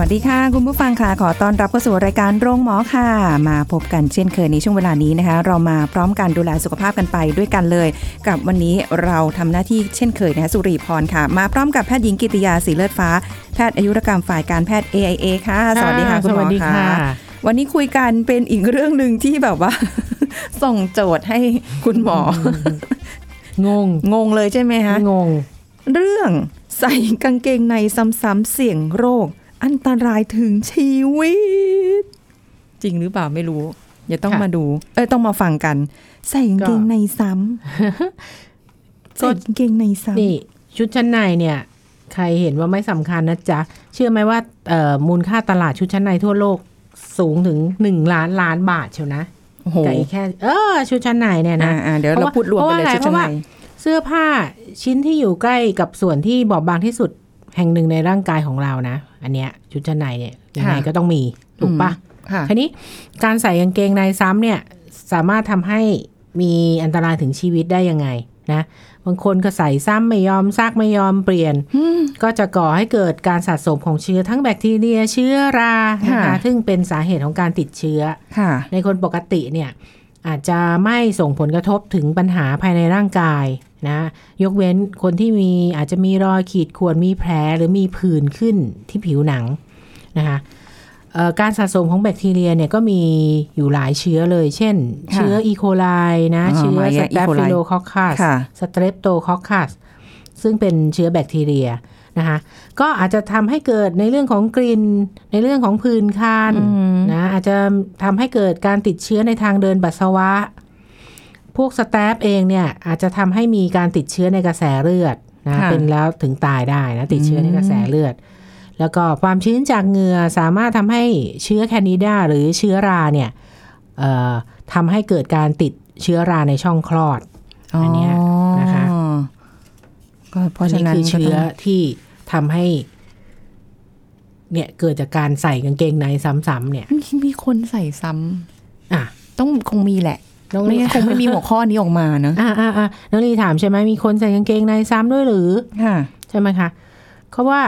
วัสดีค่ะ คุณผู้ฟังค่ะ ขอต้อนรับเข้าสู่รายการโรงหมอค่ะ มาพบกันเช่นเคยในช่วงเวลานี้นะคะ เรามาพร้อมกันดูแลสุขภาพกันไปด้วยกันเลย กับวันนี้เราทำหน้าที่เช่นเคยนะคะสุริพรค่ะ มาพร้อมกับแพทย์หญิงกิติยาสีเลือดฟ้า แพทย์อายุรกรรมฝ่ายการแพทย์ AIA ค่ะ สวัสดีค่ะคุณหมอสวัสดีค่ะค่ะ วันนี้คุยกันเป็นอีกเรื่องหนึ่งที่แบบว่า ส่งโจทย์ให้คุณหมอ งง งงเลยใช่ไหมคะงง เรื่องใส่กางเกงในซ้ำๆเสี่ยงโรค อันตรายถึงชีวิต จริงหรือเปล่าไม่รู้ อย่าต้องค่ะมาดู เอ้ยต้องมาฟังกัน ใส่กางเกงในซ้ำใส่กางเกงในซ้ำนี่ชุดชั้นในเนี่ย ใครเห็นว่าไม่สำคัญนะจ๊ะ เชื่อไหมว่าเอ่อมูลค่าตลาดชุดชั้นในทั่วโลกสูงถึงหนึ่งล้านล้านบาทเชียวนะโอ้โหไก่แค่เออชุดชั้นในเนี่ยนะอ่าอ่าเดี๋ยวเพราะเราว่าพูดรวมไปเลยเพราะว่าอะไรชุดชั้นในเพราะว่าเสื้อผ้าชิ้นที่อยู่ใกล้กับส่วนที่บอบบางที่สุดแห่งหนึ่งในร่างกายของเรานะ อันเนี้ยชุดชั้นในเนี่ยยังไงก็ต้องมีถูกปะค่ะทีนี้การใส่กางเกงในซ้ำเนี่ยสามารถทำให้มีอันตรายถึงชีวิตได้ยังไงนะบางคนก็ใส่ซ้ำไม่ยอมซักไม่ยอมเปลี่ยน ก็จะก่อให้เกิดการสะสมของเชื้อทั้งแบคทีเรียเชื้อรานะคะค่ะซึ่งเป็นสาเหตุของการติดเชื้อค่ะในคนปกติเนี่ย อาจจะไม่ส่งผลกระทบถึงปัญหาภายในร่างกายนะยกเว้นคนที่มีอาจจะมีรอยขีดข่วนมีแผลหรือมีผื่นขึ้นที่ผิวหนังนะคะเอ่อการสะสมของแบคทีเรียเนี่ยก็มีอยู่หลายเชื้อเลย เช่นค่ะเชื้ออีโคไลนะอ๋อเชื้อมาสแยกเต E. ป coli ฟิโลคอคัสค่ะสเตรปโตคอคัสซึ่งเป็นเชื้อแบคทีเรีย นะคะก็อาจจะทำให้เกิดในเรื่องของกลิ่นในเรื่องของผื่นคันอืมนะอาจจะทำให้เกิดการติดเชื้อในทางเดินปัสสาวะ พวกสแตปเองเนี่ยอาจจะทำให้มีการติดเชื้อในกระแสเลือดนะค่ะเป็นแล้วถึงตายได้นะติดเชื้อในกระแสเลือด แล้วก็ความชื้นจากเหงื่อสามารถทำให้เชื้อแคนิดาหรือเชื้อราเนี่ยเอ่อทำให้เกิดการติดเชื้อราในช่องคลอดอันเนี้ยนะคะอ๋อก็เพราะฉะนี่นั้นคือเชื้อก็ต้งที่ ทำให้ เนี่ยเกิดจากการใส่กางเกงในซ้ำๆเนี่ย มีคนใส่ซ้ำอะ ต้องคงมีแหละน้องไม่งั้นคงไม่มีหัวข้อนี้ออกมาเนอะอ่าอ่าอ่าน้องลีถามใช่ไหมมีคนใส่กางเกงในซ้ำด้วยหรือค่ะใช่ไหมคะเพราะว่า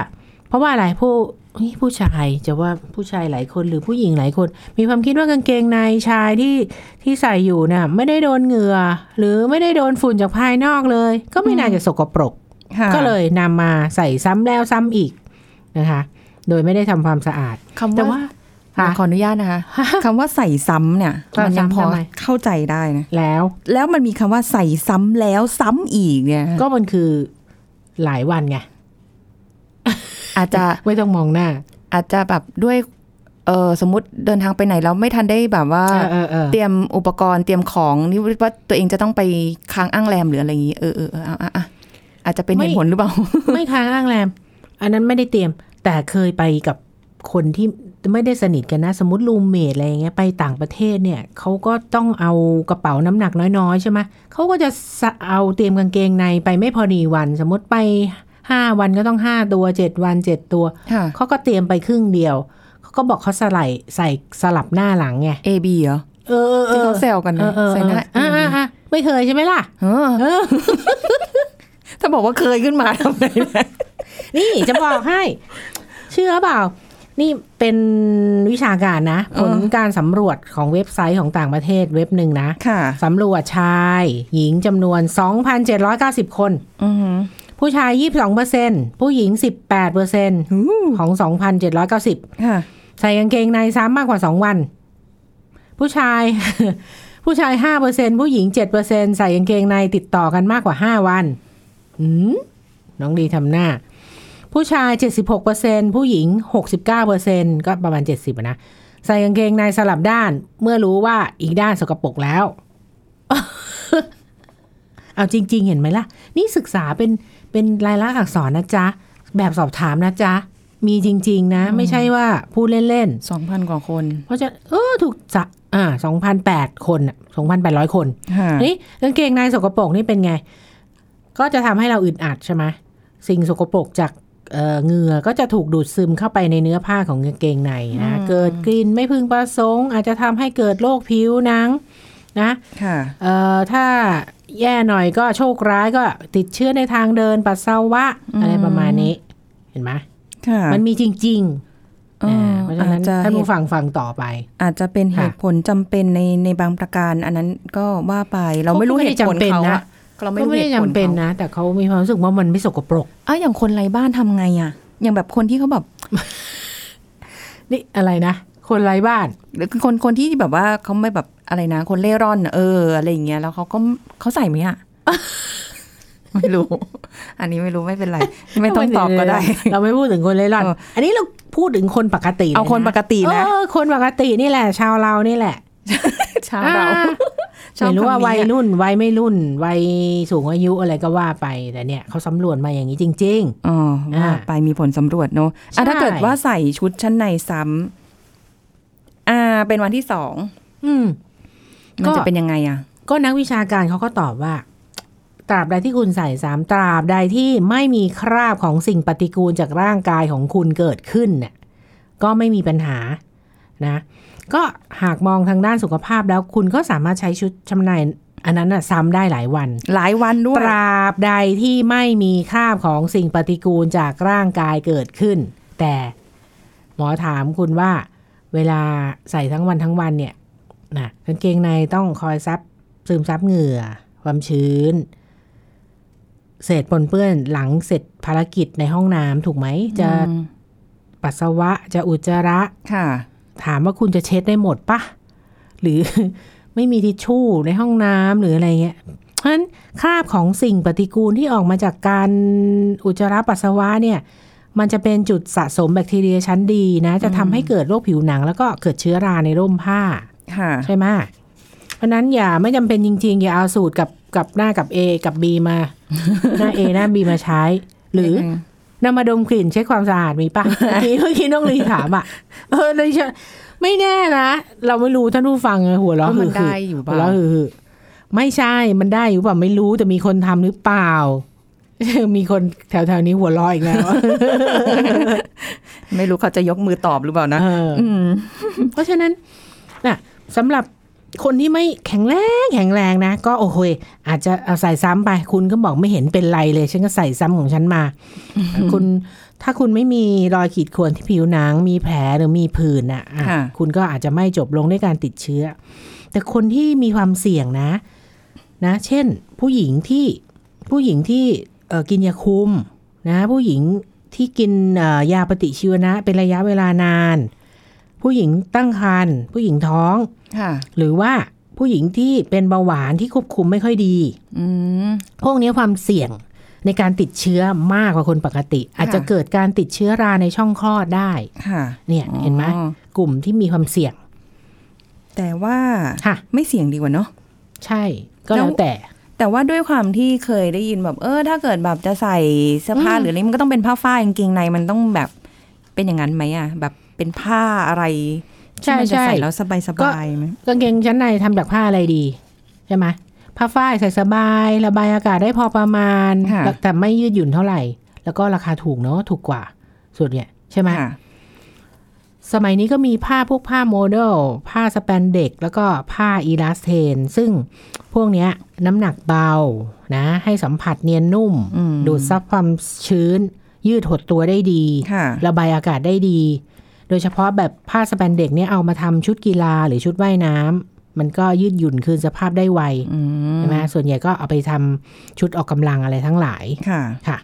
เพราะว่าอะไรผู้เฮ้ยผู้ชายจะว่าผู้ชายหลายคนหรือผู้หญิงหลายคน มีความคิดว่ากางเกงในชายที่ที่ใส่อยู่น่ะไม่ได้โดนเหงื่อหรือไม่ได้โดนฝุ่นจากภายนอกเลย ก็ไม่น่าจะสกปรกค่ะ ก็เลยนำมาใส่ซ้ำแล้วซ้ำอีกนะคะ โดยไม่ได้ทำความสะอาดคำแต่ว่าว่าขอค่ะขออนุญาตนะคะคำว่าใส่ซ้ำเนี่ยใส่มันยังพอซ้ำทำไมเข้าใจได้นะแล้ว แล้วมันมีคำว่าใส่ซ้ำแล้วซ้ำอีกเนี่ย ก็มันคือหลายวันไงอาจจะไม่ต้องมองหน้า อาจจะแบบด้วยเออสมมติเดินทางไปไหนแล้วไม่ทันได้แบบว่าเออเออเออเตรียมอุปกรณ์เตรียมของนี่ว่าตัวเองจะต้องไปค้างอ้างแรมหรืออะไรอย่างนี้เออเออเออเอาเอาเอาอาจจะเป็นไม่เหตุผลหรือเปล่า ไม่ค้างอ้างแรม อันนั้นไม่ได้เตรียม แต่เคยไปกับคนที่ไม่ได้สนิทกันนะ สมมติรูมเมทอะไรอย่างเงี้ยไปต่างประเทศเนี่ยเขาก็ต้องเอากระเป๋าน้ำหนักน้อยๆ ใช่ไหมเขาก็จะสะเอาเตรียมกางเกงในไปไม่พอดีวัน สมมติไปห้าวันก็ต้องห้าตัวเจ็ดวันเจ็ดตัวค่ะเขาก็เตรียมไปครึ่งเดียวเขาก็บอกเขาสไลด์ใส่สลับหน้าหลังไง A B เหรอเออเออเอที่อเขาแซวกันเอนะอเออใส่หน้าอ่าอ่าอ่าไม่เคยใช่ไหมล่ะเออเออถ้าบอกว่าเคยขึ้นมาทำไงนะนี่จะบอกให้ เชื่อเปล่า นี่เป็นวิชาการนะ ผลการสำรวจของเว็บไซต์ของต่างประเทศเว็บหนึ่งนะค่ะสำรวจชาย หญิงจำนวน 2,790 คนอือหือผู้ชาย 22%ผู้หญิง 18%อู้ของ 2,790ค่ะใส่กางเกงในซ้ำมากกว่า 2 วัน ผู้ชายผู้ชาย 5%ผู้หญิง 7%ใส่กางเกงในติดต่อกันมากกว่า 5 วัน อืมน้องดีทำหน้า ผู้ชาย 76%ผู้หญิง 69%ก็ประมาณ 70อะนะ ใส่กางเกงในสลับด้าน เมื่อรู้ว่าอีกด้านสกปรกแล้ว เอาจริง ๆ เห็นไหมล่ะ นี่ศึกษาเป็นเป็นลายลักษณ์อักษรนะจ๊ะ แบบสอบถามนะจ๊ะมีจริง ๆ นะ ไม่ใช่ว่าพูดเล่นสองพันกว่าคนๆเพราะจะเออถูกจะอ่าสองพันแปดคนอะสองพันแปดร้อยคนค่ะนี่กางเกงในสกปรกนี่เป็นไง ก็จะทำให้เราอึดอัดใช่ไหมสิ่งสกปรกจากเอ่อเหงื่อก็จะถูกดูดซึมเข้าไปในเนื้อผ้าของกางเกงในนะเกิดกลิ่นไม่พึงประสงค์ อาจจะทำให้เกิดโรคผิวหนังนะค่ะเอ่อถ้าแย่หน่อยก็โชคร้ายก็ติดเชื้อในทางเดินปัสสาวะอะไรประมาณนี้ เห็นไหมค่ะมันมีจริงเอๆอนะเพราะฉะนั้นอาจจะท่านผู้ฟังฟังต่อไป อาจจะเป็นเหค่ะตุผลจำเป็นในในบางประการ อันนั้นก็ว่าไปเราไม่รู้เขาก็เหไม่ได้ตุผลจำเป็นเขานะอะ เราไม่ก็รู้ไม่เหได้ตุผลจำเป็นขานะ แต่เขามีความรู้สึกว่ามันไม่สกปรกอะอย่างคนไร้บ้านทำไงอะ อย่างแบบคนที่เขาแบบนี่อะไรนะคนไร้บ้านหรือคนคนที่แบบว่าเขาไม่แบบอะไรนะ คนเล่ร่อนอะเอออะไรอย่างเงี้ยแล้วเขาก็เขาใส่ไหมอะไม่รู้ อันนี้ไม่รู้ไม่เป็นไร ไม่ต้องตอบก็ได้ เราไม่พูดถึงคนเล่ร่อนเอออันนี้เราพูดถึงคนปกติเอาคนปกตินะเออคนปกตินี่แหละ ชาวเรานี่แหละ ชาวเราอ่ชอบ ไม่รู้ว่าคำนี้วัยรุ่นวัยไม่รุ่นวัยสูงอายุอะไรก็ว่าไปแต่เนี่ยเขาสำรวจมาอย่างนี้จริงอ๋อว่าอ่าไปมีผลสำรวจเนอะอะใช่ถ้าเกิดว่าใส่ชุดชั้นในซ้ำอ่า เป็นวันที่สองๆอืมมันก็จะเป็นยังไงอะ ก็นักวิชาการเขาก็ตอบว่า ตราบใดที่คุณใส่สามตราบใดที่ไม่มีคราบของสิ่งปฏิกูลจากร่างกายของคุณเกิดขึ้นเนี่ยก็ไม่มีปัญหานะ ก็หากมองทางด้านสุขภาพแล้วคุณก็สามารถใช้ชุดชำนาญอันนั้นน่ะซ้ำได้หลายวัน หลายวันด้วตยราบใดที่ไม่มีคราบของสิ่งปฏิกูลจากร่างกายเกิดขึ้น แต่หมอถามคุณว่า เวลาใส่ทั้งวันทั้งวันเนี่ยนะกางเกงในต้องคอยซับซึมซับเหงื่อ ความชื้น เศษปนเปื้อนหลังเสร็จภารกิจในห้องน้ำถูกไหมจะอืมปัสสาวะจะอุจจาระค่ะ ถามว่าคุณจะเช็ดได้หมดปะหรือไม่มีทิชชู่ในห้องน้ำหรืออะไรเงี้ยเพราะฉะนั้นคราบของสิ่งปฏิกูลที่ออกมาจากการอุจจาระปัสสาวะเนี่ยมันจะเป็นจุดสะสมแบคทีเรียชั้นดีนะ จะทำให้เกิดโรคผิวหนัง แล้วก็เกิดเชื้อราในร่มผ้าค่ะใช่ไหมเพราะฉะนั้นอย่าไม่จำเป็นจริง ๆ อย่าเอาสูตรกับกับหน้ากับ A กับ B มา หน้า A หน้า B มาใช้ หรือม นำมาดมกลิ่นเช็คความสะอาดมีปะเมื่อกี้เมื่อกี้น้องลีถามอะเออเลยเชไม่แน่นะ เราไม่รู้ท่านผู้ฟังไงหัวเราะว่าหืมันอได้อยู่หัวบ้าเราะงหือไม่ใช่มันได้อยู่เปล่าไม่รู้แต่มีคนทำหรือเปล่า มีคนแถวๆนี้หัวเราะอีกแล้ว ไม่รู้เขาจะยกมือตอบหรือเปล่านะเอออืมเพราะฉะนั้นน่ะสำหรับ คนที่ไม่แข็งแรงแข็งแรงนะ ก็โอเคอาจจะเอาใส่ซ้ำไป คุณก็บอกไม่เห็นเป็นไรเลย ฉันก็ใส่ซ้ำของฉันมา คุณถ้าคุณไม่มีรอยขีดข่วนที่ผิวหนัง มีแผลหรือมีผื่นน่ะอะค่ะ คุณก็อาจจะไม่จบลงด้วยการติดเชื้อ แต่คนที่มีความเสี่ยงนะ นะ เช่น ผู้หญิงที่ผู้หญิงที่เอ่อกินยาคุมนะ ผู้หญิงที่กินเอ่อยาปฏิชีวนะ เป็นระยะเวลานาน ผู้หญิงตั้งครรภ์ผู้หญิงท้องค่ะหรือว่าผู้หญิงที่เป็นเบาหวานที่ควบคุมไม่ค่อยดีอืมพวกนี้ความเสี่ยงในการติดเชื้อมากกว่าคนปกติ อาจจะเกิดการติดเชื้อราในช่องคลอดได้ค่ะเนี่ยเห็นไหมอ๋อกลุ่มที่มีความเสี่ยง แต่ว่าค่ะไม่เสี่ยงดีกว่าเนาะใช่ ก็แล้วแต่ แต่ว่าด้วยความที่เคยได้ยินแบบ เออ ถ้าเกิดแบบจะใส่เสื้อผ้าอืมหรืออะไรมันก็ต้องเป็นผ้าฝ้ายกางเกงในมันต้องแบบเป็นอย่างนั้นไหมอะแบบ เป็นผ้าอะไรที่มันจะใส่แล้วสบายสบายๆไหมกางเกงชั้นในทำจากผ้าอะไรดีใช่ไหมผ้าฝ้ายใส่สบาย ระบายอากาศได้พอประมาณค่ะแล้วแต่ไม่ยืดหยุ่นเท่าไหร่ แล้วก็ราคาถูกเนาะถูกกว่าส่วนเนี่ยใช่ไหมค่ะสมัยนี้ก็มีผ้าพวกผ้าโมเดล ผ้าสแปนเด็ก แล้วก็ผ้าอีลาสเทน ซึ่งพวกเนี้ยน้ำหนักเบานะ ให้สัมผัสเนียนนุ่มอืมดูดซับความชื้น ยืดหดตัวได้ดีค่ะระบายอากาศได้ดี โดยเฉพาะแบบผ้าสแปนเด็กเนี่ยเอามาทำชุดกีฬาหรือชุดว่ายน้ำมันก็ยืดหยุ่นคืนสภาพได้ไวอืมใช่ไหมส่วนใหญ่ก็เอาไปทำชุดออกกำลังอะไรทั้งหลายค่ะค่ะ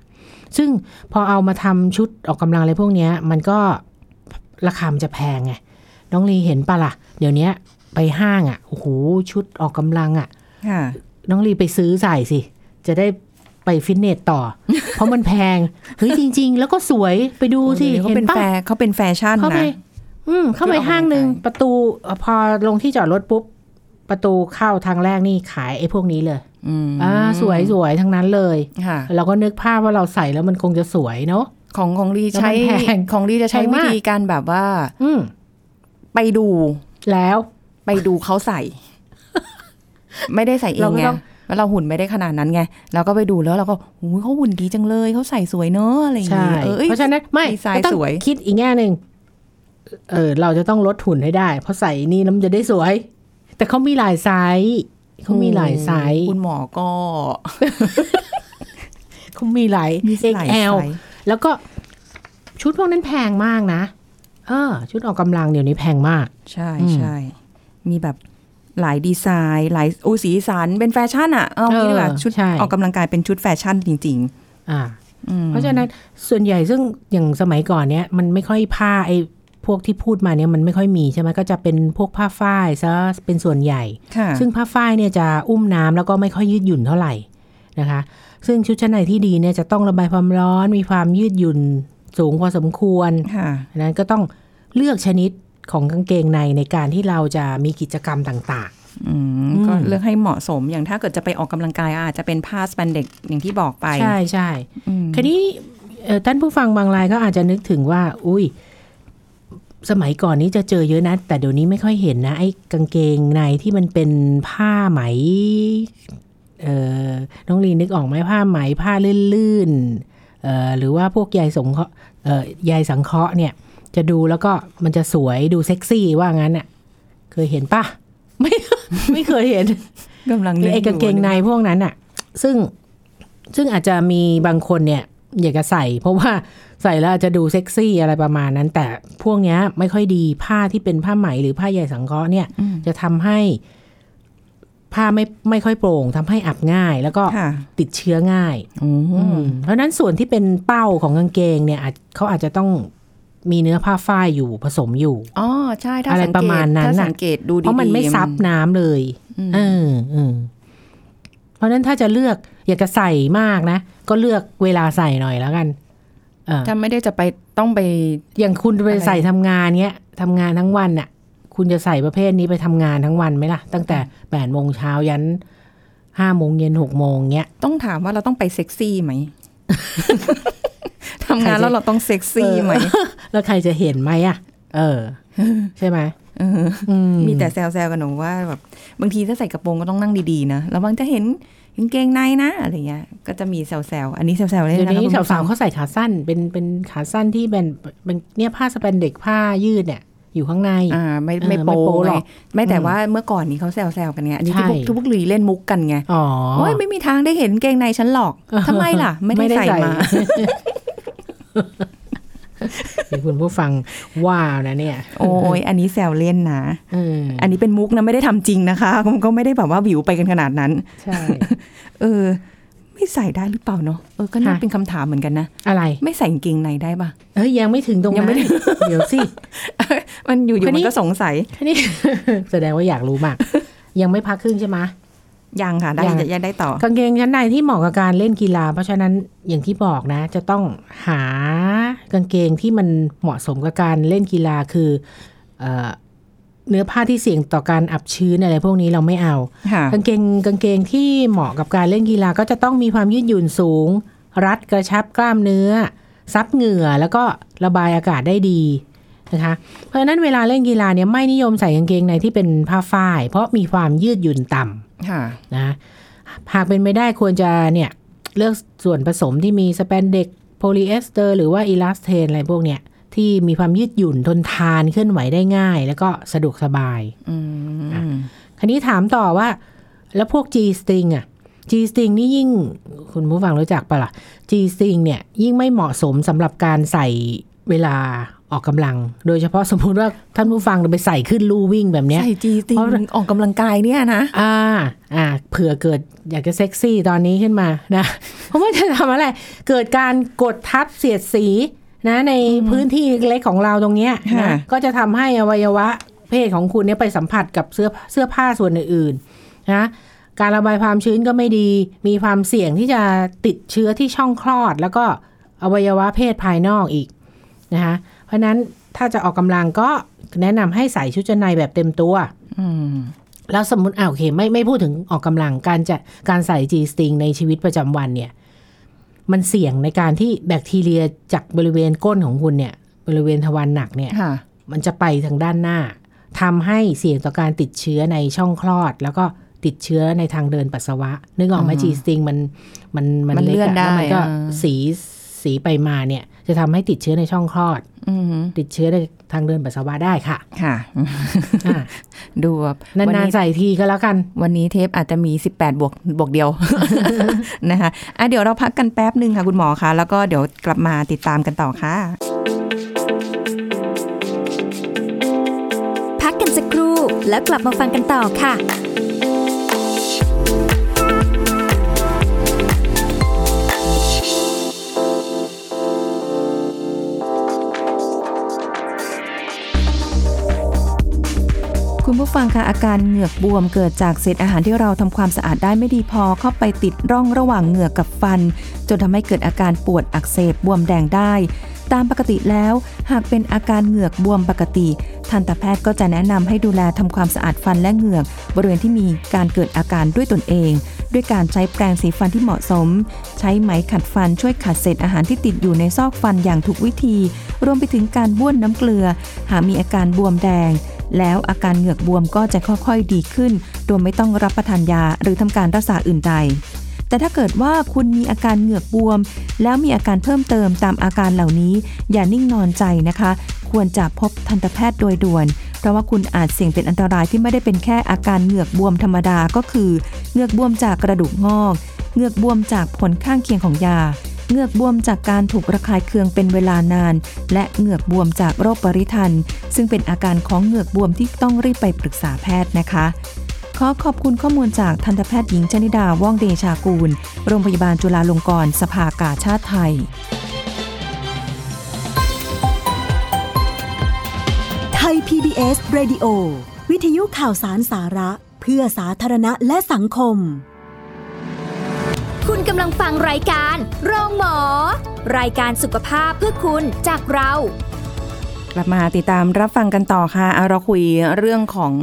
ซึ่งพอเอามาทำชุดออกกำลังอะไรพวกเนี้ย มันก็ราคามันจะแพงไงน้องลีเห็นปะล่ะ เดี๋ยวเนี้ยไปห้างอะโอ้โหชุดออกกำลังอะค่ะน้องลีไปซื้อใส่สิจะได้ ไปฟิตเนสต่อ เพราะมันแพงเฮ้ยจริง ๆ แล้วก็สวยไปดูสิเขาเห็เป็นนปะแฟเขาเป็นแฟชั่นเข้าไปนะอืมเข้าไปที่ออกกำลังห้างหนึ่งกายประตูเอ่อพอลงที่จอดรถปุ๊บ ประตูเข้าทางแรกนี่ขายไอ้พวกนี้เลยอืมอ่าสวยสวยทั้งนั้นเลยค่ะเราก็นึกภาพว่าเราใส่แล้วมันคงจะสวยเนาะของของลีแล้วมันใช้แพงของลีจะใช้แพงวิมากธีการแบบว่า อืมไปดูแล้ว ไปดูเขาใส่ ไม่ได้ใส่เองเราก็ไงต้อง แล้วเราหุ่นไม่ได้ขนาดนั้นไงเราก็ไปดูแล้วเราก็หูยเขาหุ่นดีจังเลยเขาใส่สวยเนอะอะไรอย่างใช่เงี้ยเอออ้ยเพราะฉะนั้นไม่ดีไซน์ก็ต้องสวยคิดอีกแง่หนึ่งเออเราจะต้องลดหุ่นให้ได้ เพราะใส่นี่แล้วมันจะได้สวย แต่เขามีหลายไซส์เขามีหลายไซส์คุณหมอก็เขามีหลายมีหลายไซ XL ส์แล้วก็ชุดพวกนั้นแพงมากนะ เออ ชุดออกกำลังเดี๋ยวนี้แพงมาก ใช่อืมใช่มีแบบ หลายดีไซน์ หลายอูสีสัน เป็นแฟชั่นอะเอางี้ดีกว่าเออชุดใช่ออกกำลังกายเป็นชุดแฟชั่นจริงอ่าๆอืมเพราะฉะนั้นส่วนใหญ่ซึ่งอย่างสมัยก่อนเนี้ยมันไม่ค่อยผ้าไอ้พวกที่พูดมาเนี้ยมันไม่ค่อยมีใช่ไหมก็จะเป็นพวกผ้าฝ้ายซะเป็นส่วนใหญ่ค่ะซึ่งผ้าฝ้ายเนี่ยจะอุ้มน้ำแล้วก็ไม่ค่อยยืดหยุ่นเท่าไหร่นะคะ ซึ่งชุดชั้นในที่ดีเนี่ยจะต้องระบายความร้อนมีความยืดหยุ่นสูงพอสมควรค่ะดังนั้นก็ต้องเลือกชนิด ของกางเกงในในการที่เราจะมีกิจกรรมต่างอืมอืมก็เลือกให้เหมาะสมอย่างถ้าเกิดจะไปออกกำลังกายอาจจะเป็นผ้าสแปนเด็กอย่างที่บอกไปๆใช่ใช่อืมคราวนี้เอ่อท่านผู้ฟังบางรายก็อาจจะนึกถึงว่า อุ้ยสมัยก่อนนี้จะเจอเยอะนะ แต่เดี๋ยวนี้ไม่ค่อยเห็นนะไอ้กางเกงในที่มันเป็นผ้าไหมเอ่อน้องลีนึกออกไหมผ้าไหมผ้าลื่นๆเอ่อหรือว่าพวกใยสงเคราะห์เอ่อใยสังเคราะห์เนี่ย จะดูแล้วก็มันจะสวยดูเซ็กซี่ว่างั้นน่ะ เคยเห็นปะไม่ ไม่เคยเห็นกำลังหรือไอ้กางเกงในพวกนั้นอะ ซึ่งซึ่งอาจจะมีบางคนเนี่ย อยากจะใส่ เพราะว่าใส่แล้วอาจจะดูเซ็กซี่อะไรประมาณนั้น แต่พวกเนี้ย ไม่ค่อยดีผ้าที่เป็นผ้าไหมหรือผ้าใยสังเคราะห์เนี่ยอืมจะทำให้ผ้าไม่ไม่ค่อยโปร่งทำให้อับง่าย แล้วก็ค่ะติดเชื้อง่ายอืมอืมเพราะฉะนั้นส่วนที่เป็นเป้าของกางเกงเนี่ยอาจเขาอาจจะต้อง มีเนื้อผ้าฝ้ายอยู่ผสมอยู่อ๋อใช่ถ้าอะไรสังเกตประมาณนั้นถ้าน่ะสังเกตดูดีๆเพราะมันไม่ซับน้ำเลยอืมเออเออเพราะฉะนั้นถ้าจะเลือกอยากจะใส่มากนะ ก็เลือกเวลาใส่หน่อยแล้วกันเออถ้าไม่ได้จะไปต้องไป อย่างคุณไปอะไรใส่ทำงานเนี้ยทำงานทั้งวันน่ะ คุณจะใส่ประเภทนี้ไปทำงานทั้งวันไหมล่ะ ตั้งแต่แปดโมงเช้ายันห้าโมงเย็นหกโมงเนี้ย ต้องถามว่าเราต้องไปเซ็กซี่ไหม ทำงานแล้วเราต้องเซ็กซี่ไหม แล้วใครจะเห็นไหมอะ เออ ใช่ไหมเอออืมมีแต่แซวๆกันหนูว่าแบบบางทีถ้าใส่กระโปรงก็ต้องนั่งดีๆนะแล้วบางจะเห็นกางเกงในนะอะไรเงี้ย ก็จะมีแซวๆอันนี้แซวๆเลยเดี๋ยวนะคะนี้คุณผู้สาฟัวงๆเขาใส่ขาสั้น เป็นเป็นขาสั้นที่เป็นเป็นเนี่ยผ้าสแปนเด็กผ้ายืดเนี่ยอยู่ข้างใน อ่า ไม่เออไม่ไม่โปโป๊หรไงอกไม่แต่อืมว่าเมื่อก่อนนี้เขาแซวๆกันไงอันนี้ที่พวกใช่ทุกพวกลีเล่นมุกกันไงอ๋อโอ้ยไม่มีทางได้เห็นกางเกงในฉันหรอกทำไมล่ะ ไม่ได้ใส่มาเดี๋ยว คุณผู้ฟังว้าวนะเนี่ย โอ้ยอันนี้แซวเล่นนะอืมอันนี้เป็นมุกนะไม่ได้ทำจริงนะคะมันก็ไม่ได้แบบว่าวิวไปกันขนาดนั้น ใช่ เออ ไม่ใส่ได้หรือเปล่าเนาะเออก็น่าค่ะเป็นคำถามเหมือนกันนะอะไร ไม่ใส่กางเกงในได้ปะเอ้ยยังไม่ถึงตรงยันั้งนไม่ถึงเดี๋ยวสิมันอยู่คนๆนี้มันก็สงสัยแค่นี้แสดงว่าอยากรู้มาก ยังไม่พักครึ่งใช่ไหม ยังค่ะ ได้ยังจะยังได้ต่อกางเกงชั้นในที่เหมาะกับการเล่นกีฬา เพราะฉะนั้นอย่างที่บอกนะ จะต้องหากางเกงที่มันเหมาะสมกับการเล่นกีฬาคือเอ่อเนื้อผ้าที่เสี่ยงต่อการอับชื้นอะไรพวกนี้เราไม่เอาค่ะกางเกงกางเกงที่เหมาะกับการเล่นกีฬาก็จะต้องมีความยืดหยุ่นสูง รัดกระชับกล้ามเนื้อ ซับเหงื่อแล้วก็ระบายอากาศได้ดีนะคะ เพราะฉะนั้นเวลาเล่นกีฬาเนี่ยไม่นิยมใส่กางเกงในที่เป็นผ้าฝ้าย เพราะมีความยืดหยุ่นต่ำค่ะ นะหากเป็นไม่ได้ควรจะเนี่ยเลือกส่วนผสมที่มีสแปนเด็กโพลีเอสเตอร์หรือว่า elastane อะไรพวกเนี้ยที่มีความยืดหยุ่นทนทานเคลื่อนไหวได้ง่าย แล้วก็สะดวกสบายอืมคราวนี้ถามต่อว่า แล้วพวก G string อะ G string นี่ยิ่งคุณผู้ฟังรู้จักปะล่ะ G string เนี่ยยิ่งไม่เหมาะสมสำหรับการใส่ เวลาออกกำลัง โดยเฉพาะสมมุติว่าท่านผู้ฟังไปใส่ขึ้นลู่วิ่งแบบเนี้ยใส่จีติงเพราะออกกำลังกายเนี่ยนะ อ่า อ่า เผื่อเกิดอยากจะเซ็กซี่ตอนนี้ขึ้นมานะ เพราะว่าจะทำอะไร เกิดการกดทับเสียดสีนะในพื้นที่เล็กของเราตรงเนี้ยค่ะนะก็จะทำให้อวัยวะเพศของคุณเนี่ยไปสัมผัสกับเสื้อเสื้อผ้าส่วนอื่นๆนะการระบายความชื้นก็ไม่ดี มีความเสี่ยงที่จะติดเชื้อที่ช่องคลอด แล้วก็อวัยวะเพศภายนอกอีก นะคะเพราะฉะนั้นถ้าจะออกกำลังก็แนะนำให้ใส่ชุดชั้นในแบบเต็มตัวอืมแล้วสมมติอ่าโอเคไม่ไม่พูดถึงออกกำลังการจะการใส่ G string ในชีวิตประจำวันเนี่ย มันเสี่ยงในการที่แบคทีเรียจากบริเวณก้นของคุณเนี่ย บริเวณทวารหนักเนี่ยค่ะมันจะไปทางด้านหน้าทำให้เสี่ยงต่อการติดเชื้อในช่องคลอด แล้วก็ติดเชื้อในทางเดินปัสสาวะ นึกออกไหมอืมจีสติงมันมันมันล็กะเลื่อนได้แล้วมันก็อ่าสีสีไปมาเนี่ย จะทำให้ติดเชื้อในช่องคลอดอืมติดเชื้อในทางเดินปัสสาวะได้ค่ะ ค่ะอะดูแบบวันนานนี้ๆใส่ทีก็แล้วกัน วันนี้เทปอาจจะมี 18 บวกบวกเดียวนะคะอะเดี๋ยวเราพักกันแป๊บหนึ่งค่ะคุณหมอคะแล้วก็เดี๋ยวกลับมาติดตามกันต่อค่ะ พักกันสักครู่แล้วกลับมาฟังกันต่อค่ะ คุณผู้ฟังคะอาการเหงือกบวมเกิดจากเศษอาหารที่เราทำความสะอาดได้ไม่ดีพอเข้าไปติดร่องระหว่างเหงือกกับฟัน จนทำให้เกิดอาการปวดอักเสบบวมแดงได้ ตามปกติแล้ว หากเป็นอาการเหงือกบวมปกติ ทันตแพทย์ก็จะแนะนำให้ดูแลทำความสะอาดฟันและเหงือก บริเวณที่มีการเกิดอาการด้วยตนเอง ด้วยการใช้แปรงสีฟันที่เหมาะสม ใช้ไหมขัดฟันช่วยขัดเศษอาหารที่ติดอยู่ในซอกฟันอย่างถูกวิธี รวมไปถึงการบ้วนน้ำเกลือ หากมีอาการบวมแดง แล้วอาการเหงือกบวมก็จะค่อยๆดีขึ้น โดยไม่ต้องรับประทานยาหรือทำการรักษาอื่นใด แต่ถ้าเกิดว่าคุณมีอาการเหงือกบวม แล้วมีอาการเพิ่มเติมตามอาการเหล่านี้ อย่านิ่งนอนใจนะคะ ควรจะพบทันตแพทย์โดยด่วน เพราะว่าคุณอาจเสี่ยงเป็นอันตรายที่ไม่ได้เป็นแค่อาการเหงือกบวมธรรมดาก็คือเหงือกบวมจากกระดูกงอกเหงือกบวมจากผลข้างเคียงของยา เหงือกบวมจากการถูกระคายเคืองเป็นเวลานาน และเหงือกบวมจากโรคปริทันซึ่งเป็นอาการของเหงือกบวมที่ต้องรีบไปปรึกษาแพทย์นะคะ ขอขอบคุณข้อมูลจากทันตแพทย์หญิงชนิดาว่องเดชากูล โรงพยาบาลจุฬาลงกรณ์สภากาชาติไทยไทย PBS Radio วิทยุข่าวสารสาระ เพื่อสาธารณะและสังคม คุณกำลังฟังรายการโรงหมอ รายการสุขภาพเพื่อคุณจากเรา กลับมาติดตามรับฟังกันต่อค่ะเอาเราคุยเรื่องของ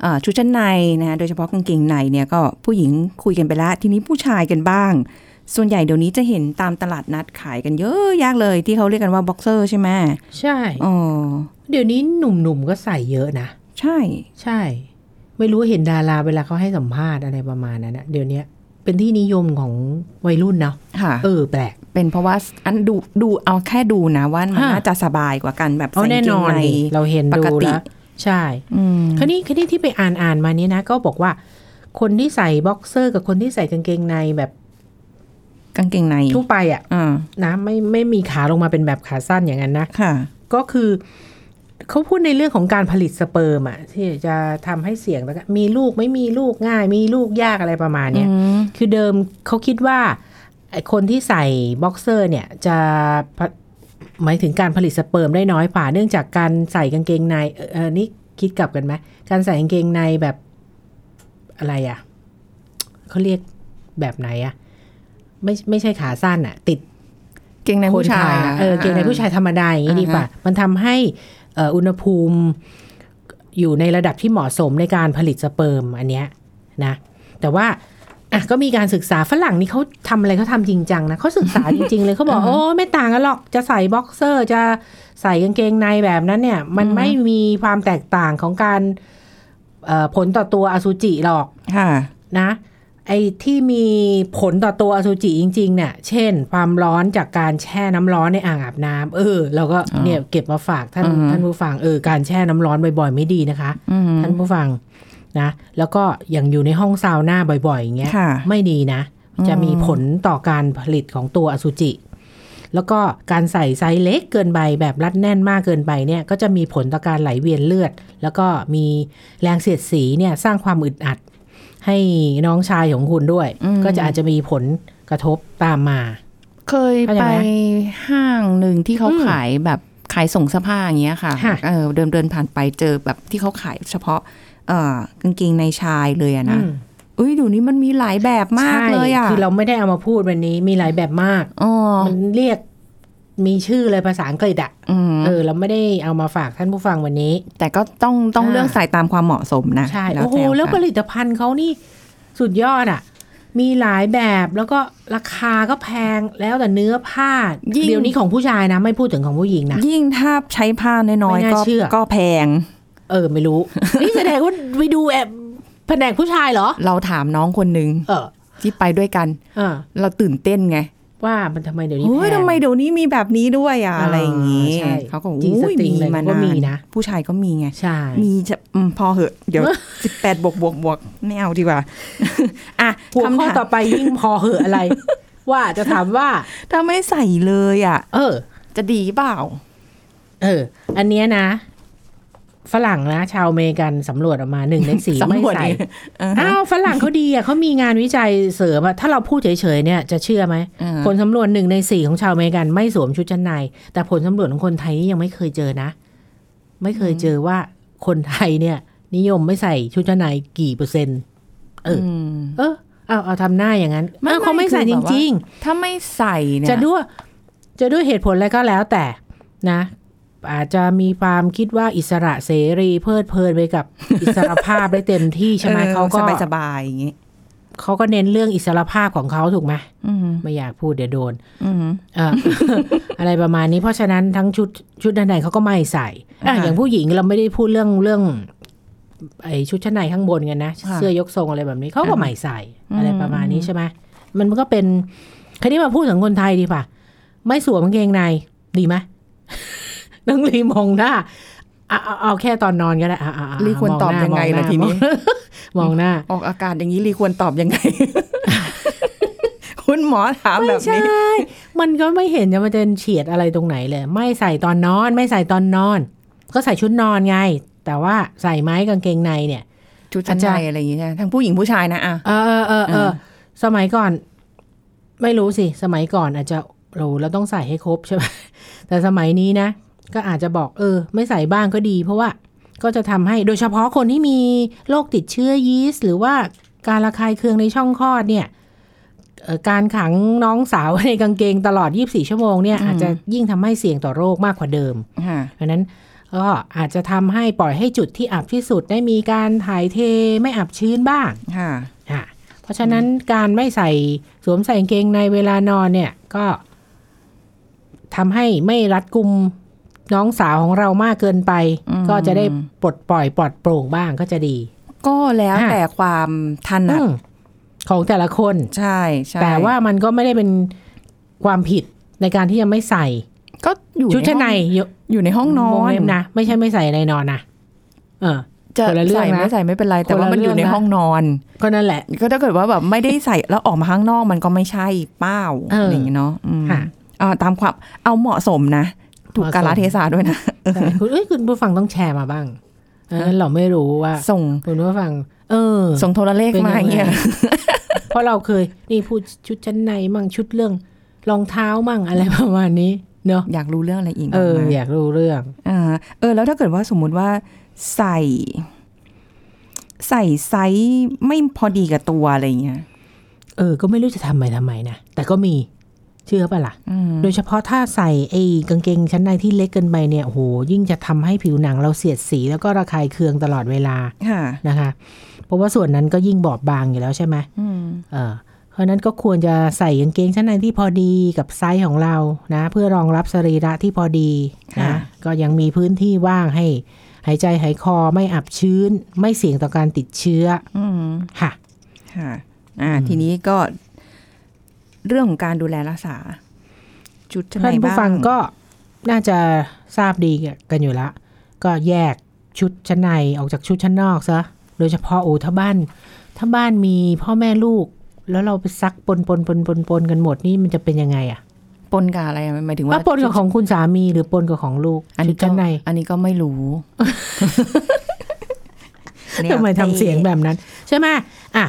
เออชุดชั้นในนะโดยเฉพาะกางเกงในเนี่ยก็ผู้หญิงคุยกันไปแล้วทีนี้ผู้ชายกันบ้าง ส่วนใหญ่เดี๋ยวนี้จะเห็นตามตลาดนัดขายกันเยอะแยะเลยที่เขาเรียกกันว่าบ็อกเซอร์ใช่ไหมใช่ อ๋อเดี๋ยวนี้หนุ่มๆก็ใส่เยอะนะ ใช่ ใช่ ไม่รู้เห็นดาราเวลาเขาให้สัมภาษณ์อะไรประมาณนั้นนะเดี๋ยวนี้ เป็นที่นิยมของวัยรุ่นเนาะค่ะเออแปลก เป็นเพราะว่าอันดูดูเอาแค่ดูนะว่ามันฮะน่าจะสบายกว่ากันแบบเอาใส่แน่กางเกนงอนในดิเราเห็นปดูกติแล้วใช่อืมคราวนี้คราวนี้ที่ไปอ่านอ่านมานี้นะ ก็บอกว่า คนที่ใส่บ็อกเซอร์ กับคนที่ใส่กางเกงในแบบกางเกงในทั่วไปอะอ่านะไม่ไม่มีขาลงมาเป็นแบบขาสั้นอย่างนั้นนะค่ะ ก็คือ เขาพูดในเรื่องของการผลิตสเปิร์มอะที่จะทำให้เสี่ยงแล้วก็มีลูกไม่มีลูกง่าย มีลูกยากอะไรประมาณเนี้ยอืมคือเดิมเขาคิดว่าไอ้คนที่ใส่บ็อกเซอร์เนี่ยจะผหมายถึงการผลิตสเปิร์มได้น้อยกว่าเนื่องจากการใส่กางเกงในเอ่อเออนี่คิดกลับกันไหมการใส่กางเกงในแบบอะไรอะ่ะเขาเรียกแบบไหนอะ่ะไม่ไม่ใช่ขาสั้นอะ่ะ ติดเกงในผู้ชายคนขเออเกงในผู้ชายธรรมดาอย่างนี้ดีกว่า มันทำให้เอ่ออุณหภูมิอยู่ในระดับที่เหมาะสมในการผลิตสเปิร์มอันเนี้ยนะแต่ว่าอะก็มีการศึกษาฝรั่งนี่เขาทำอะไรเขาทำจริงจังนะเขาศึกษาจริง ๆ เลยเขาบอกโอ้ไม่ต่างกันหรอกจะใส่บ็อกเซอร์ จะใส่กางเกงในแบบนั้นเนี่ย มันไม่มีความแตกต่างของการเอ่อผลต่อตัวอสุจิหรอกค่ะนะ ไอ้ที่มีผลต่อตัวอสุจิจริงๆเนี่ยเช่น ความร้อนจากการแช่น้ำร้อนในอ่างอาบน้ำเออเราก็อ่าเนี่ยเก็บมาฝากท่านอือฮึท่านผู้ฟังเออการแช่น้ำร้อนบ่อยๆ ไม่ดีนะคะอืมท่านผู้ฟังนะ แล้วก็อย่างอยู่ในห้องซาวน่าบ่อยๆอย่างเงี้ยค่ะไม่ดีนะ จะมีผลต่อการผลิตของตัวอสุจิ แล้วก็การใส่ไซส์เล็กเกินไปแบบรัดแน่นมากเกินไปเนี่ยก็จะมีผลต่อการไหลเวียนเลือด แล้วก็มีแรงเสียดสีเนี่ยสร้างความอึดอัด ให้น้องชายของคุณด้วยอืมก็จะอาจจะมีผลกระทบตามมา เคยเข้าใจไปไหมห้างหนึ่งที่เขาอืมขายแบบขายส่งเสื้อผ้าอย่างเงี้ยค่ะค่ะเออเดินเดินผ่านไปเจอแบบที่เขาขายเฉพาะ เอ่อกางเกงในชายเลยอะนะอืมอุ้ยเดูนี้มันมีหลายแบบมากใช่เลยอะคือเราไม่ได้เอามาพูดวันนี้มีหลายแบบมากอ๋อมันเรียก มีชื่อเลยภาษาอังกฤษอะอืมเออเราไม่ได้เอามาฝากท่านผู้ฟังวันนี้ แต่ก็ต้องต้องอ่าเลือกใส่ตามความเหมาะสมนะใช่แล้วโอ้โหแต่แล้วผกันลิตภัณฑ์เขานี่สุดยอดอะมีหลายแบบแล้วก็ราคาก็แพงแล้วแต่เนื้อผ้ายิ่งเดี๋ยวนี้ของผู้ชายนะ ไม่พูดถึงของผู้หญิงนะ ยิ่งถ้าใช้ผ้าน้อยไม่ๆน่าก็เชื่อก็แพง เออไม่รู้ นี่แสดงว่าไปดูแอบแผนกผู้ชายเหรอ เราถามน้องคนหนึ่งเออที่ไปด้วยกันเออเราตื่นเต้นไง ว่ามันทำไมเดี๋ยวนี้เฮ้ยแพงทำไมเดี๋ยวนี้มีแบบนี้ด้วยอะอ่าอะไรอย่างงี้ใช่เขาก็จริงอุ้ยสตริงมีเลยมาก็นามีนนะ ผู้ชายก็มีไงใช่มีจะอืมพอเหอะ เดี๋ยวสิบแปดบวกบวกบวกไม่เอาดีกว่า อะหัวข้อคำถามต่อไปยิ่งพอเหอะอะไร ว่าจะถามว่า ถ้าไม่ใส่เลยอะ เออ จะดีเปล่า เออ อันเนี้ยนะ ฝรั่งนะ ชาวอเมริกันสำรวจออกมาหนึ่งในสี่ไม่สำรวจใส่นี่เออฮะอ้าวฝรั่งเขาดีอะเขามีงานวิจัยเสริมอะถ้าเราพูดเฉยๆเนี่ยจะเชื่อไหมเออผลสำรวจหนึ่งในสี่ของชาวอเมริกันไม่สวมชุดชั้นใน แต่ผลสำรวจของคนไทยนี่ยังไม่เคยเจอนะ ไม่เคยเจอว่าคนไทยเนี่ย นิยมไม่ใส่ชุดชั้นในกี่เปอร์เซ็นต์ เออมเออเอาเอาทำหน้าอย่างนั้นไม่อ้าวเขาไม่ไม่ใส่คือจแบบว่าริงถ้าไม่ใส่เนี่ๆยจะด้วยจะด้วยเหตุผลอะไรก็แล้วแต่นะ อาจจะมีความคิดว่าอิสระเสรีเพลิดเพลินไปกับอิสรภาพได้เต็มที่ใช่ไหมออเขาก็สบายสบายๆอย่างงี้เขาก็เน้นเรื่องอิสรภาพของเขาถูกไหมอืมไม่อยากพูดเดี๋ยวโดนอืมเอ่ออะไรประมาณนี้เพราะฉะนั้นทั้งชุดชุดชั้นในเขาก็ไม่ใส่อะค่ะอย่างผู้หญิงเราไม่ได้พูดเรื่องเรื่องไอชุดชั้นในข้างบนกันนะค่ะเสื้อยกทรงอะไรแบบนี้เขาก็อ่าไม่ใส่อืมอะไรประมาณนี้ใช่ไหมมันก็เป็นคราวนี้มาพูดถึงคนไทยดีป่ะ ไม่สวมกางเกงในดีไหม น้องลีมองหน้าเอาเอาเอาแค่ตอนนอนก็ได้อะอะอะลีควรตอบยังไงมอหล่ะทีนี้ มองหน้า ออกอาการอย่างนี้ลีควรตอบยังไง คุณหมอถามแบบใช่นี้มันก็ไม่เห็นจะมันจะเฉียดอะไรตรงไหนเลย ไม่ใส่ตอนนอน ไม่ใส่ตอนนอน ก็ใส่ชุดนอนไง แต่ว่าใส่ไม้กางเกงในเนี่ย ชุดชั้นในอะไรอย่างเงี้ยทั้งผู้หญิงผู้ชายนะอะเออเออเออเออเออสมัยก่อน ไม่รู้สิ สมัยก่อนอาจจะเราเราต้องใส่ให้ครบใช่ไหมแต่สมัยนี้นะ ก็อาจจะบอกเออ ไม่ใส่บ้างก็ดี เพราะว่าก็จะทำให้โดยเฉพาะคนที่มีโรคติดเชื้อยีสต์หรือว่าการระคายเคืองในช่องคลอดเนี่ยเอ่อการขังน้องสาวในกางเกงตลอด 24 ชั่วโมงเนี่ยอืมอาจจะยิ่งทำให้เสี่ยงต่อโรคมากกว่าเดิมค่ะเพราะฉะนั้นก็อาจจะทำให้ปล่อยให้จุดที่อับที่สุดได้มีการถ่ายเทไม่อับชื้นบ้างค่ะอะเพราะฉะนั้นการไม่ใส่สวมใส่กางเกงในเวลานอนเนี่ยก็ทำให้ไม่รัดกุม น้องสาวของเรามากเกินไปอืมก็จะได้ปลดปล่อยปลอดโปร่งบ้างก็จะดี ก็แล้วค่ะแต่ความถนัอืดมของแต่ละคน ใช่ใช่แต่ว่ามันก็ไม่ได้เป็นความผิดในการที่จะไม่ใส่ ก็อยู่ชุดชั้นในห้องอยู่อยู่ในห้องนอวงนเล็บนะไม่ใช่ไม่ใส่ในนอนนะเออจะคนละเรื่องใส่นะไม่ใส่ไม่เป็นไร แต่ว่าคนละมันอยู่ในเรื่องนะห้องนอน ก็นั่นแหละ ก็ถ้าเกิดว่าแบบไม่ได้ใส่แล้วออกมาข้างนอกมันก็ไม่ใช่เป้าเอออย่างเงี้ยเนาะอืมค่ะอ่าตามความเอาเหมาะสมนะ ถูกกาลเทศะด้วยนะใช่คุณเอ้ยคุณผู้ฟังต้องแชร์มาบ้างเออเราไม่รู้ว่า ส่งคุณผู้ฟัง เออ ส่งโทรเลขเป็นมายังไงเงี้ยเพราะเราเคย นี่พูดชุดชั้นในมั่งชุดเรื่องรองเท้ามั่งอะไรประมาณนี้เนาะอยากรู้เรื่องอะไรอีกเออบ้างนะอยากรู้เรื่องอ่าเออ แล้วถ้าเกิดว่าสมมุติว่าใส่ ใส่ไซส์ไม่พอดีกับตัวอะไรเงี้ยเออ ก็ไม่รู้จะทำไปทำไมนะแต่ก็มี เชื่อปะล่ะอืมโดยเฉพาะถ้าใส่ไอ้กางเกงชั้นในที่เล็กเกินไปเนี่ยโอ้โหยิ่งจะทำให้ผิวหนังเราเสียดสี แล้วก็ระคายเคืองตลอดเวลาค่ะนะคะ เพราะว่าส่วนนั้นก็ยิ่งบอบบางอยู่แล้วใช่ไหมอืมเออเพราะฉะนั้นก็ควรจะใส่กางเกงชั้นในที่พอดีกับไซส์ของเรานะ เพื่อรองรับสรีระที่พอดีนะก็ยังมีพื้นที่ว่างให้ หายใจหายคอไม่อับชื้น ไม่เสี่ยงต่อการติดเชื้ออืมค่ะค่ะอ่าทีนี้ก็ เรื่องของการดูแลรักษา จุดชั้นในท่านผู้บ้างฟังก็น่าจะทราบดีกันอยู่ละ ก็แยกชุดชั้นในออกจากชุดชั้นนอกซะโดยเฉพาะโอ้ถ้าบ้าน ถ้าบ้านมีพ่อแม่ลูก แล้วเราไปซักปนปนปนปนปนกันหมดนี่มันจะเป็นยังไงอะปนกับอะไรอะหมายถึงว่าว่าปนกับของคุณสามีหรือปนกับของลูก อันชุนี้ดก็ชั้นใน อันนี้ก็ไม่รู้ทำไมทำเสียงแบบนั้น ใช่ไหมอะ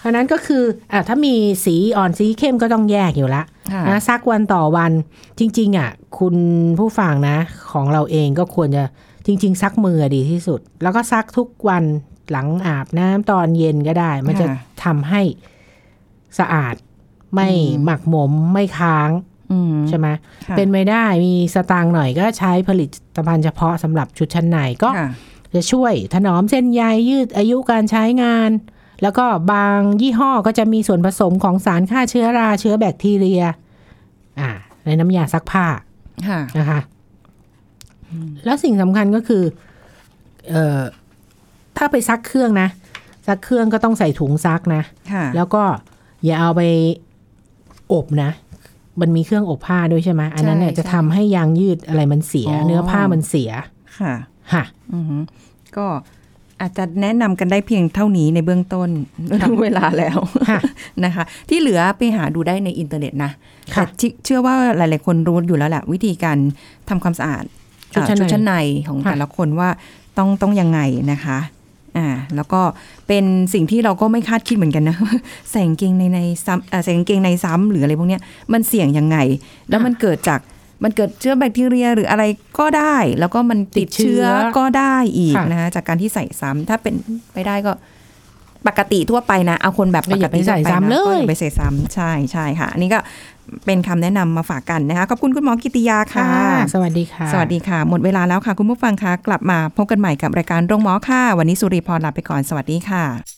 คราวนั้นก็คืออะถ้ามีสีอ่อนสีเข้มก็ต้องแยกอยู่ละค่ะนะซักวันต่อวันจริง ๆ อะ คุณผู้ฟังนะ ของเราเองก็ควรจะจริง ๆ ซักมือดีที่สุด แล้วก็ซักทุกวันหลังอาบน้ำตอนเย็นก็ได้ มันจะทำให้สะอาดไม่หมักหมมไม่ค้างอืมใช่ไหมค่ะเป็นไม่ได้มีสตางค์หน่อยก็ใช้ผลิตภัณฑ์เฉพาะสำหรับชุดชั้นในก็ค่ะจะช่วยถนอมเส้นใยยืดอายุการใช้งาน แล้วก็บางยี่ห้อก็จะมีส่วนผสมของสารฆ่าเชื้อราเชื้อแบคทีเรีย อ่า ในน้ำยาซักผ้าค่ะนะคะแล้วสิ่งสำคัญก็คือ เอ่อ ถ้าไปซักเครื่องนะ ซักเครื่องก็ต้องใส่ถุงซักนะค่ะแล้วก็อย่าเอาไปอบนะ มันมีเครื่องอบผ้าด้วยใช่ไหมอันนั้นเนี่ยใช่จะทำให้ยางยืดอะไรมันเสียอ๋อเนื้อผ้ามันเสีย ค่ะ ค่ะอือฮึก็ อาจจะแนะนำกันได้เพียงเท่านี้ในเบื้องต้นรู้เวลาแล้วค่ะนะคะ ที่เหลือไปหาดูได้ในอินเทอร์เน็ตนะค่ะแต่ที่เชื่อว่าหลาย ๆ คนรู้อยู่แล้วแหละวิธีการทำความสะอาดชุดชั้นในอ่าชั้นในของค่ะแต่ละคนว่าต้องต้องยังไงนะคะอ่าแล้วก็เป็นสิ่งที่เราก็ไม่คาดคิดเหมือนกันนะใส่กางเกงในในซ้ำอ่าใส่กางเกงในซ้ำหรืออะไรพวกเนี้ยมันเสี่ยงยังไง แล้วมันเกิดจาก มันเกิดเชื้อแบคทีเรียหรืออะไรก็ได้ แล้วก็มันติดเชื้อติดเชื้อก็ได้อีกค่ะนะคะจากการที่ใส่ซ้ำถ้าเป็นไปได้ก็ปกติทั่วไปนะ เอาคนแบบปกติทั่วไปนะก็อย่าไปใส่ซ้ำใช่ใช่ค่ะ อันนี้ก็เป็นคำแนะนำมาฝากกันนะคะ ขอบคุณคุณหมอกิติยาค่ะ สวัสดีค่ะ สวัสดีค่ะ หมดเวลาแล้วค่ะ คุณผู้ฟังคะกลับมาพบกันใหม่กับรายการโรงหมอค่ะ วันนี้สุริพรลาไปก่อนสวัสดีค่ะ